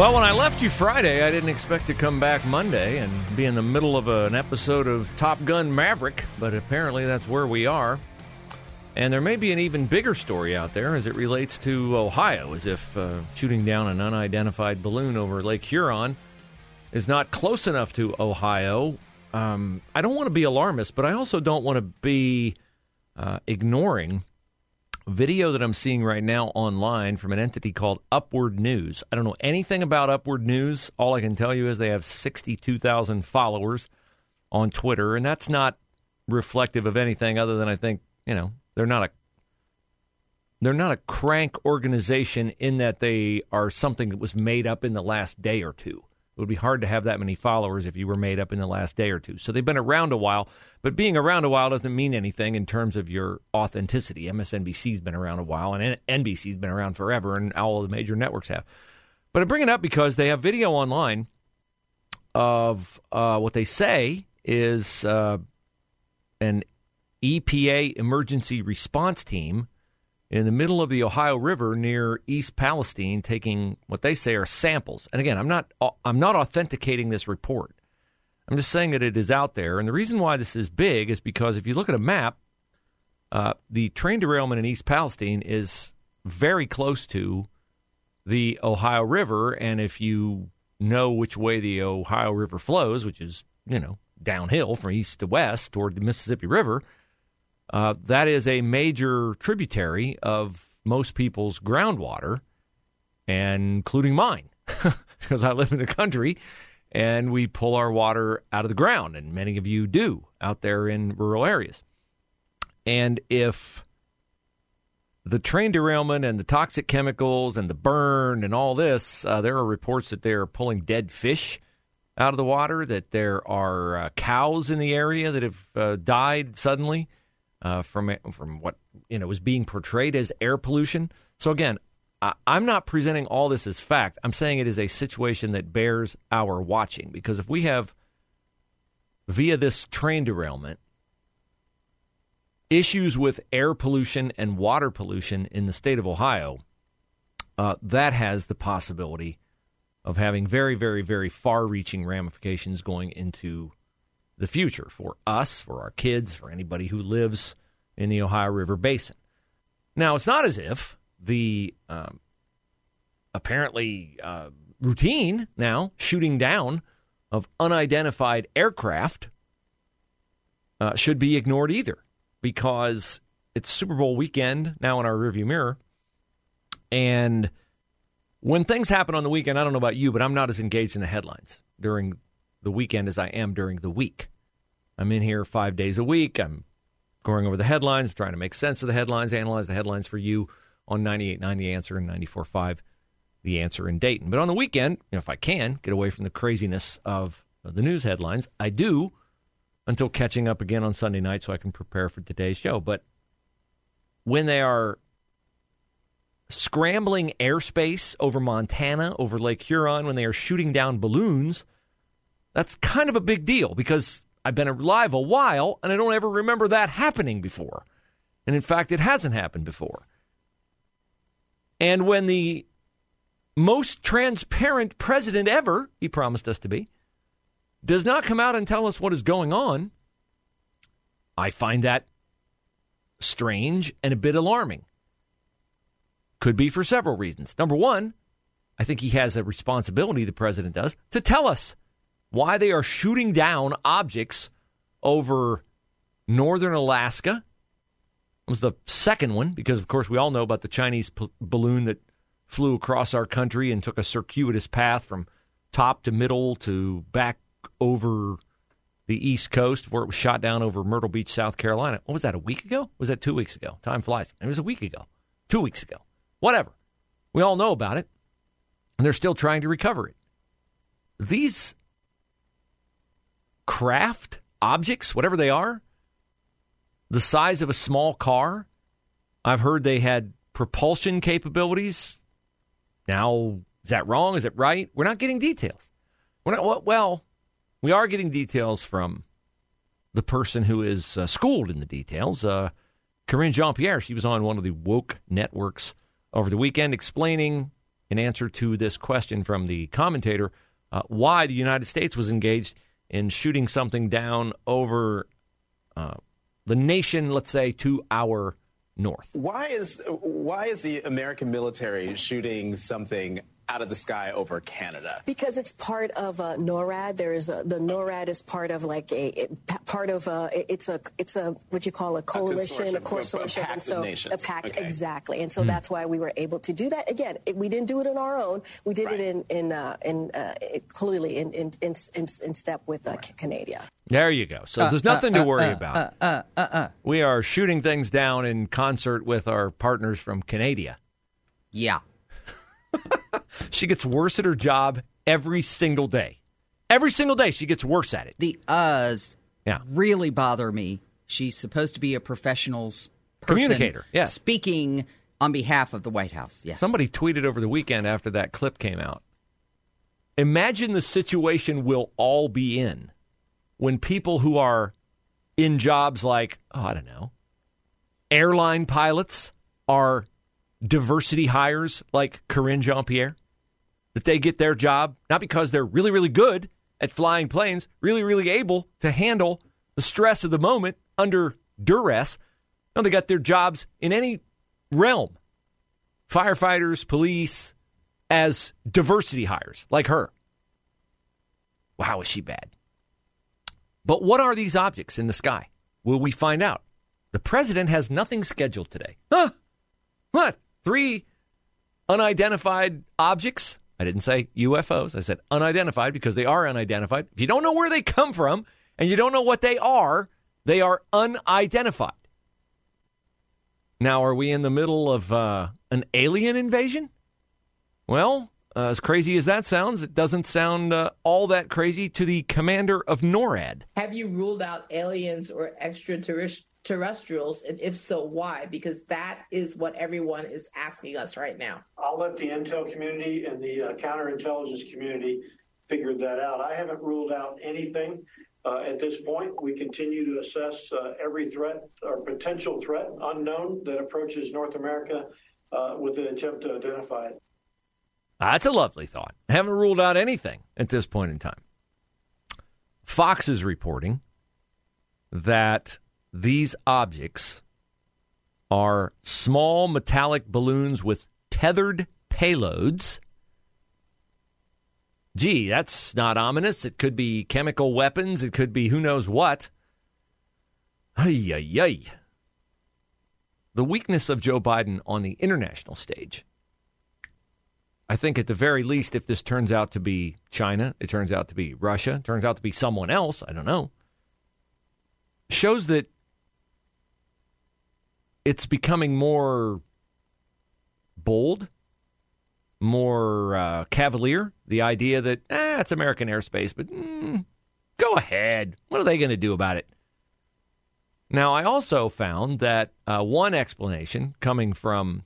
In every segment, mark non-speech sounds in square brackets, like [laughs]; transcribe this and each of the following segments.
Well, when I left you Friday, I didn't expect to come back Monday and be in the middle of an episode of Top Gun Maverick, but apparently that's where we are. And there may be an even bigger story out there as it relates to Ohio, as if uh, shooting down an unidentified balloon over Lake Huron is not close enough to Ohio. Um, I don't want to be alarmist, but I also don't want to be uh, ignoring video that I'm seeing right now online from an entity called Upward News. I don't know anything about Upward News. All I can tell you is they have 62,000 followers on Twitter, and that's not reflective of anything other than I think, you know, they're not a they're not a crank organization in that they are something that was made up in the last day or two. It would be hard to have that many followers if you were made up in the last day or two. So they've been around a while, but being around a while doesn't mean anything in terms of your authenticity. MSNBC's been around a while, and NBC's been around forever, and all the major networks have. But I bring it up because they have video online of uh, what they say is uh, an EPA emergency response team in the middle of the Ohio River near East Palestine taking what they say are samples. And again, I'm not I'm not authenticating this report. I'm just saying that it is out there. And the reason why this is big is because if you look at a map, uh, the train derailment in East Palestine is very close to the Ohio River. And if you know which way the Ohio River flows, which is, you know, downhill from east to west toward the Mississippi River, uh, that is a major tributary of most people's groundwater, and including mine, [laughs] because I live in the country and we pull our water out of the ground, and many of you do out there in rural areas. And if the train derailment and the toxic chemicals and the burn and all this, uh, there are reports that they're pulling dead fish out of the water, that there are uh, cows in the area that have uh, died suddenly uh, from from what you know was being portrayed as air pollution. So again, I, I'm not presenting all this as fact. I'm saying it is a situation that bears our watching because if we have via this train derailment issues with air pollution and water pollution in the state of Ohio, uh, that has the possibility of having very, very, very far reaching ramifications going into the future for us, for our kids, for anybody who lives in the Ohio River Basin. Now, it's not as if the um, apparently uh, routine now shooting down of unidentified aircraft uh, should be ignored either because it's Super Bowl weekend now in our rearview mirror. And when things happen on the weekend, I don't know about you, but I'm not as engaged in the headlines during the weekend as I am during the week. I'm in here five days a week. I'm going over the headlines, trying to make sense of the headlines, analyze the headlines for you on 98.9 The Answer and 94.5 The Answer in Dayton. But on the weekend, you know, if I can get away from the craziness of the news headlines, I do until catching up again on Sunday night so I can prepare for today's show. But when they are scrambling airspace over Montana, over Lake Huron, when they are shooting down balloons, that's kind of a big deal because I've been alive a while and I don't ever remember that happening before. And in fact, it hasn't happened before. And when the most transparent president ever, he promised us to be, does not come out and tell us what is going on, I find that strange and a bit alarming. Could be for several reasons. Number one, I think he has a responsibility, the president does, to tell us why they are shooting down objects over northern Alaska. It was the second one because, of course, we all know about the Chinese p- balloon that flew across our country and took a circuitous path from top to middle to back over the East Coast where it was shot down over Myrtle Beach, South Carolina. What was that, a week ago? Was that two weeks ago? Time flies. It was a week ago, two weeks ago. Whatever. We all know about it, and they're still trying to recover it. These craft objects, whatever they are, the size of a small car, I've heard they had propulsion capabilities. Now, is that wrong? Is it right? We're not getting details. We're not, well, we are getting details from the person who is uh, schooled in the details. Uh, Karine Jean Pierre, she was on one of the woke networks over the weekend explaining, in answer to this question from the commentator, uh, why the United States was engaged in shooting something down over uh, the nation, let's say, to our north. Why is why is the American military shooting something out of the sky over Canada? Because it's part of uh, NORAD. There is a, the NORAD is part of like a it, part of a it's a it's a what you call a coalition, a, a consortium, a, and so a pact okay. exactly. And so mm. that's why we were able to do that. Again, it, we didn't do it on our own. We did right. it in in uh, in uh, clearly in in, in in, in step with uh, right. Canada. There you go. So there's nothing to worry about. We are shooting things down in concert with our partners from Canada. Yeah. [laughs] she gets worse at her job every single day. Every single day, she gets worse at it. The uhs yeah. really bother me. She's supposed to be a professional communicator. Yeah. Speaking on behalf of the White House. Yes. Somebody tweeted over the weekend after that clip came out. Imagine the situation we'll all be in when people who are in jobs like, oh, I don't know, airline pilots are diversity hires like Karine Jean Pierre, that they get their job not because they're really, really good at flying planes, really, really able to handle the stress of the moment under duress. No, they got their jobs in any realm firefighters, police, as diversity hires like her. Wow, is she bad? But what are these objects in the sky? Will we find out? The president has nothing scheduled today. Huh? What? Three unidentified objects. I didn't say UFOs. I said unidentified because they are unidentified. If you don't know where they come from and you don't know what they are, they are unidentified. Now, are we in the middle of uh, an alien invasion? Well, uh, as crazy as that sounds, it doesn't sound uh, all that crazy to the commander of NORAD. Have you ruled out aliens or extraterrestrials? Terrestrials, and if so, why? Because that is what everyone is asking us right now. I'll let the intel community and the uh, counterintelligence community figure that out. I haven't ruled out anything. Uh, at this point, we continue to assess uh, every threat or potential threat unknown that approaches North America uh, with an attempt to identify it. That's a lovely thought. Haven't ruled out anything at this point in time. Fox is reporting that these objects are small metallic balloons with tethered payloads. Gee, that's not ominous. It could be chemical weapons. It could be who knows what. Ay, ay, ay. The weakness of Joe Biden on the international stage. I think at the very least, if this turns out to be China, it turns out to be Russia, turns out to be someone else, I don't know, shows that it's becoming more bold, more uh, cavalier. The idea that eh, it's American airspace, but mm, go ahead. What are they going to do about it? Now, I also found that uh, one explanation coming from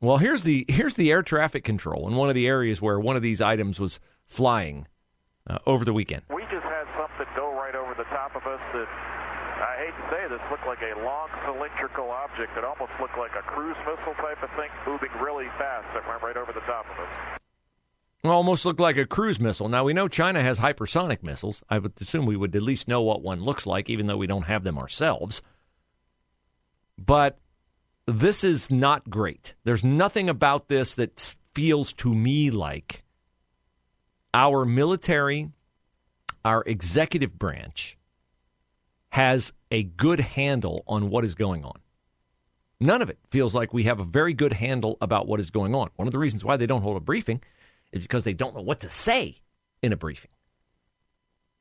well, here's the here's the air traffic control in one of the areas where one of these items was flying uh, over the weekend. We just had something go right over the top of us that hate to say this, looked like a long cylindrical object that almost looked like a cruise missile type of thing moving really fast that went right over the top of us. Almost looked like a cruise missile. Now, we know China has hypersonic missiles. I would assume we would at least know what one looks like, even though we don't have them ourselves. But this is not great. There's nothing about this that feels to me like our military, our executive branch, has a good handle on what is going on. None of it feels like we have a very good handle about what is going on. One of the reasons why they don't hold a briefing is because they don't know what to say in a briefing.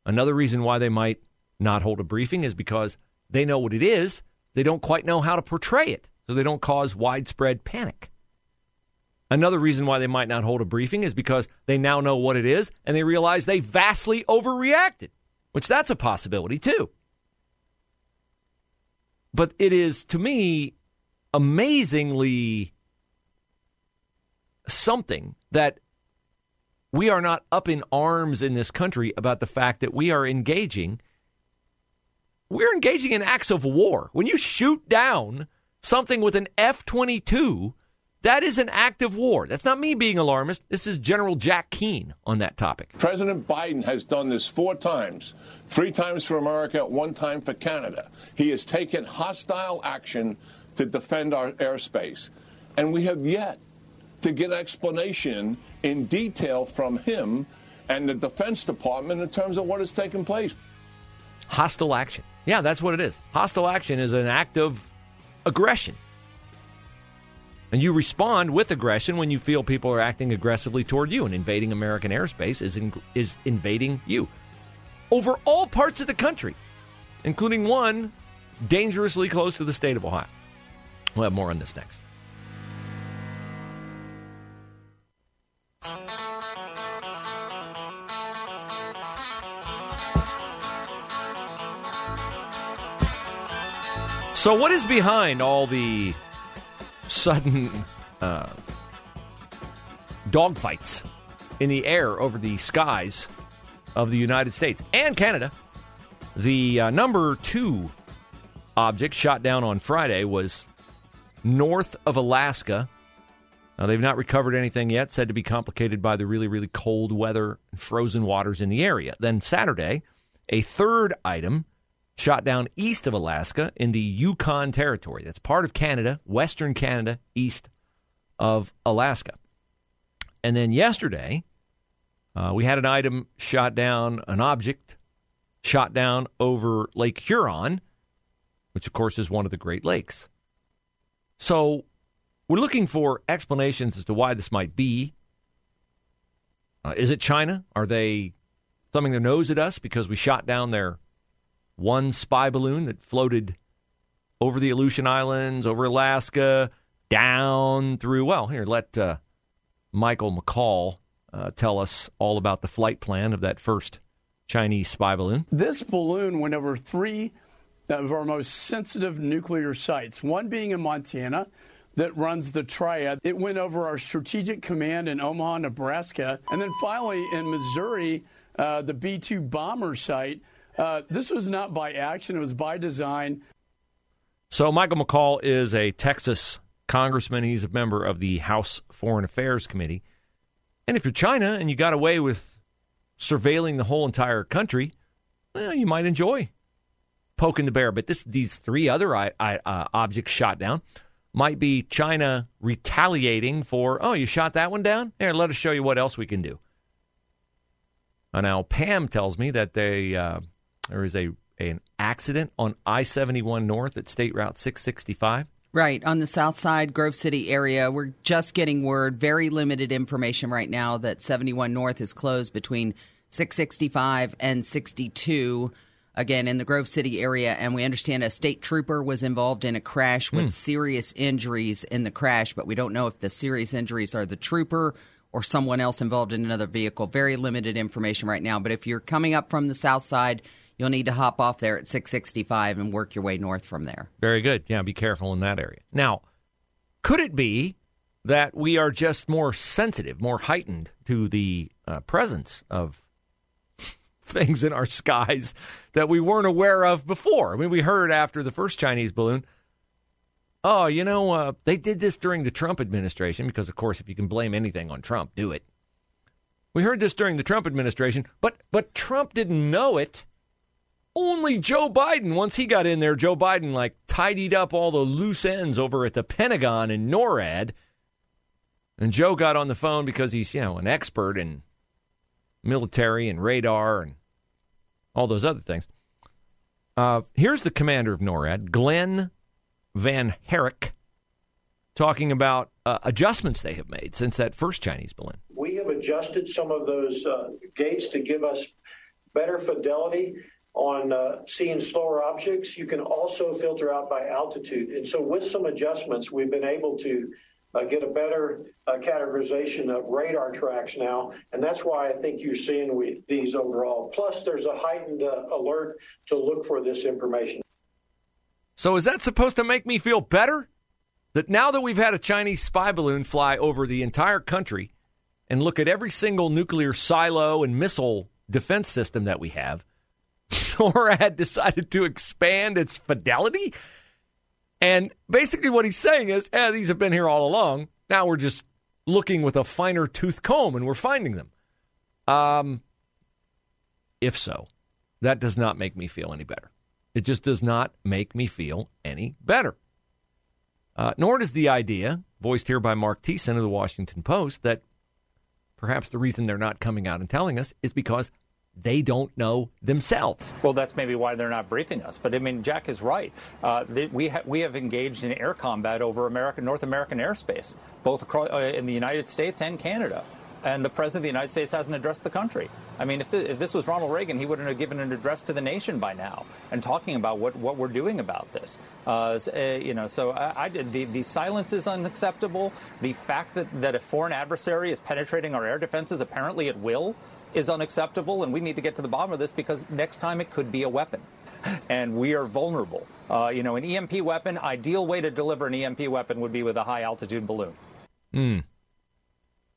Another reason why they might not hold a briefing is because they know what it is, they don't quite know how to portray it, so they don't cause widespread panic. Another reason why they might not hold a briefing is because they now know what it is and they realize they vastly overreacted, which that's a possibility too. But it is, to me, amazingly something that we are not up in arms in this country about the fact that we are engaging we're engaging in acts of war. When you shoot down something with an F-22, that is an act of war. That's not me being alarmist. This is General Jack Keane on that topic. President Biden has done this four times three times for America, one time for Canada. He has taken hostile action to defend our airspace. And we have yet to get explanation in detail from him and the Defense Department in terms of what has taken place. Hostile action. Yeah, that's what it is. Hostile action is an act of aggression. And you respond with aggression when you feel people are acting aggressively toward you, and invading American airspace is, in, is invading you. Over all parts of the country, including one dangerously close to the state of Ohio. We'll have more on this next. So, what is behind all the sudden uh, dogfights in the air over the skies of the United States and Canada? The uh, number two object shot down on Friday was north of Alaska. Now, they've not recovered anything yet, said to be complicated by the really, really cold weather and frozen waters in the area. Then Saturday, a third item shot down east of Alaska in the Yukon Territory. That's part of Canada, Western Canada, east of Alaska. And then yesterday, uh, we had an item shot down, an object shot down over Lake Huron, which of course is one of the Great Lakes. So we're looking for explanations as to why this might be. Uh, is it China? Are they thumbing their nose at us because we shot down their one spy balloon that floated over the Aleutian Islands, over Alaska, down through. Well, here, let uh, Michael McCaul uh, tell us all about the flight plan of that first Chinese spy balloon. This balloon went over three of our most sensitive nuclear sites, one being in Montana that runs the triad. It went over our strategic command in Omaha, Nebraska, and then finally in Missouri, uh, the B 2 bomber site uh, this was not by action, it was by design. So, Michael McCaul is a Texas congressman. He's a member of the House Foreign Affairs Committee. And if you're China and you got away with surveilling the whole entire country, well, you might enjoy poking the bear. But this, these three other uh, objects shot down might be China retaliating for, oh, you shot that one down? Here, let us show you what else we can do. Now, Pam tells me that they uh, there is a an accident on I 71 North at State Route 665. Right, on the south side, Grove City area. We're just getting word, very limited information right now, that 71 North is closed between 665 and 62, again, in the Grove City area. And we understand a state trooper was involved in a crash with mm. serious injuries in the crash, but we don't know if the serious injuries are the trooper or someone else involved in another vehicle. Very limited information right now. But if you're coming up from the south side, you'll need to hop off there at 665 and work your way north from there. Very good. Yeah, be careful in that area. Now, could it be that we are just more sensitive, more heightened to the uh, presence of [laughs] things in our skies that we weren't aware of before? I mean, we heard after the first Chinese balloon. Oh, you know, uh, they did this during the Trump administration because, of course, if you can blame anything on Trump, do it. We heard this during the Trump administration, but but Trump didn't know it only Joe Biden, once he got in there, Joe Biden like tidied up all the loose ends over at the Pentagon and NORAD. And Joe got on the phone because he's, you know, an expert in military and radar and all those other things. Uh, here's the commander of NORAD, Glenn Van Herk, talking about uh, adjustments they have made since that first Chinese balloon. We have adjusted some of those uh, gates to give us better fidelity on uh, seeing slower objects. You can also filter out by altitude. And so, with some adjustments, we've been able to uh, get a better uh, categorization of radar tracks now. And that's why I think you're seeing we, these overall. Plus, there's a heightened uh, alert to look for this information. So, is that supposed to make me feel better? That now that we've had a Chinese spy balloon fly over the entire country and look at every single nuclear silo and missile defense system that we have, NORAD [laughs] decided to expand its fidelity? And basically, what he's saying is, eh, these have been here all along. Now we're just looking with a finer tooth comb and we're finding them. Um, if so, that does not make me feel any better. It just does not make me feel any better. Uh, nor does the idea, voiced here by Marc Thiessen of the Washington Post, that perhaps the reason they're not coming out and telling us is because they don't know themselves. Well, that's maybe why they're not briefing us. But I mean, Jack is right. Uh, they, we ha- we have engaged in air combat over American North American airspace, both across, uh, in the United States and Canada. And the president of the United States hasn't addressed the country. I mean, if, the, if this was Ronald Reagan, he wouldn't have given an address to the nation by now and talking about what, what we're doing about this. Uh, uh you know, so I, I did, the, the silence is unacceptable. The fact that, that a foreign adversary is penetrating our air defenses, apparently at will, is unacceptable, and we need to get to the bottom of this because next time it could be a weapon. [laughs] And we are vulnerable. Uh, you know, an EMP weapon, ideal way to deliver an EMP weapon would be with a high altitude balloon. Hmm.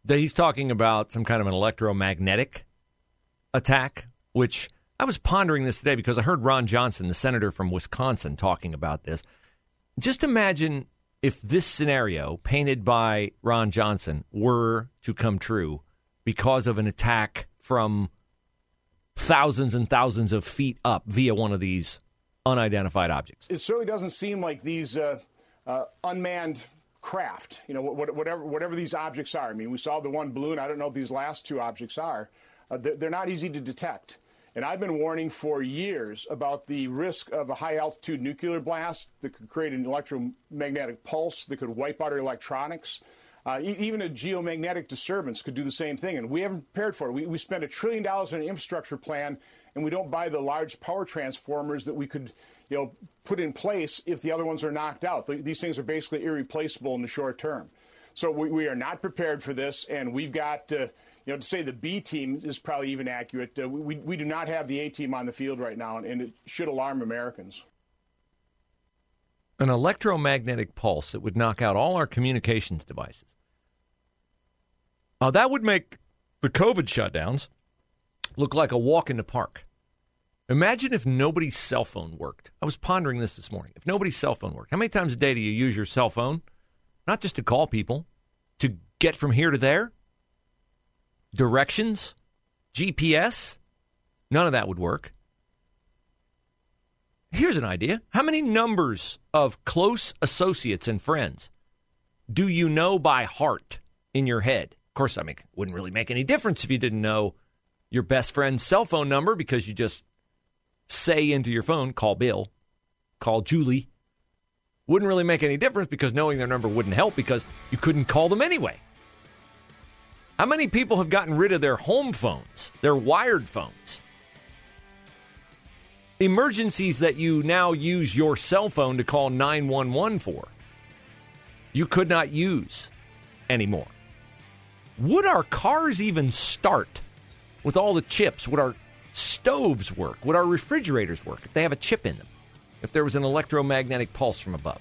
He's talking about some kind of an electromagnetic attack, which I was pondering this today because I heard Ron Johnson, the senator from Wisconsin, talking about this. Just imagine if this scenario painted by Ron Johnson were to come true because of an attack from thousands and thousands of feet up via one of these unidentified objects. It certainly doesn't seem like these uh, uh, unmanned craft, you know, whatever, whatever these objects are. I mean, we saw the one balloon. I don't know what these last two objects are. Uh, they're not easy to detect. And I've been warning for years about the risk of a high altitude nuclear blast that could create an electromagnetic pulse that could wipe out our electronics. Uh, even a geomagnetic disturbance could do the same thing, and we haven't prepared for it. We, we spend a trillion dollars on an infrastructure plan, and we don't buy the large power transformers that we could, you know, put in place if the other ones are knocked out. These things are basically irreplaceable in the short term. So we, we are not prepared for this, and we've got, uh, you know, to say the B team is probably even accurate. Uh, we, we do not have the A team on the field right now, and, and it should alarm Americans. An electromagnetic pulse that would knock out all our communications devices. Uh, that would make the COVID shutdowns look like a walk in the park. Imagine if nobody's cell phone worked. I was pondering this this morning. If nobody's cell phone worked, how many times a day do you use your cell phone? Not just to call people, to get from here to there? Directions? GPS? None of that would work. Here's an idea. How many numbers of close associates and friends do you know by heart in your head? Of course, I mean, it wouldn't really make any difference if you didn't know your best friend's cell phone number because you just say into your phone, call Bill, call Julie. Wouldn't really make any difference because knowing their number wouldn't help because you couldn't call them anyway. How many people have gotten rid of their home phones, their wired phones? Emergencies that you now use your cell phone to call 911 for, you could not use anymore. Would our cars even start with all the chips? Would our stoves work? Would our refrigerators work if they have a chip in them? If there was an electromagnetic pulse from above?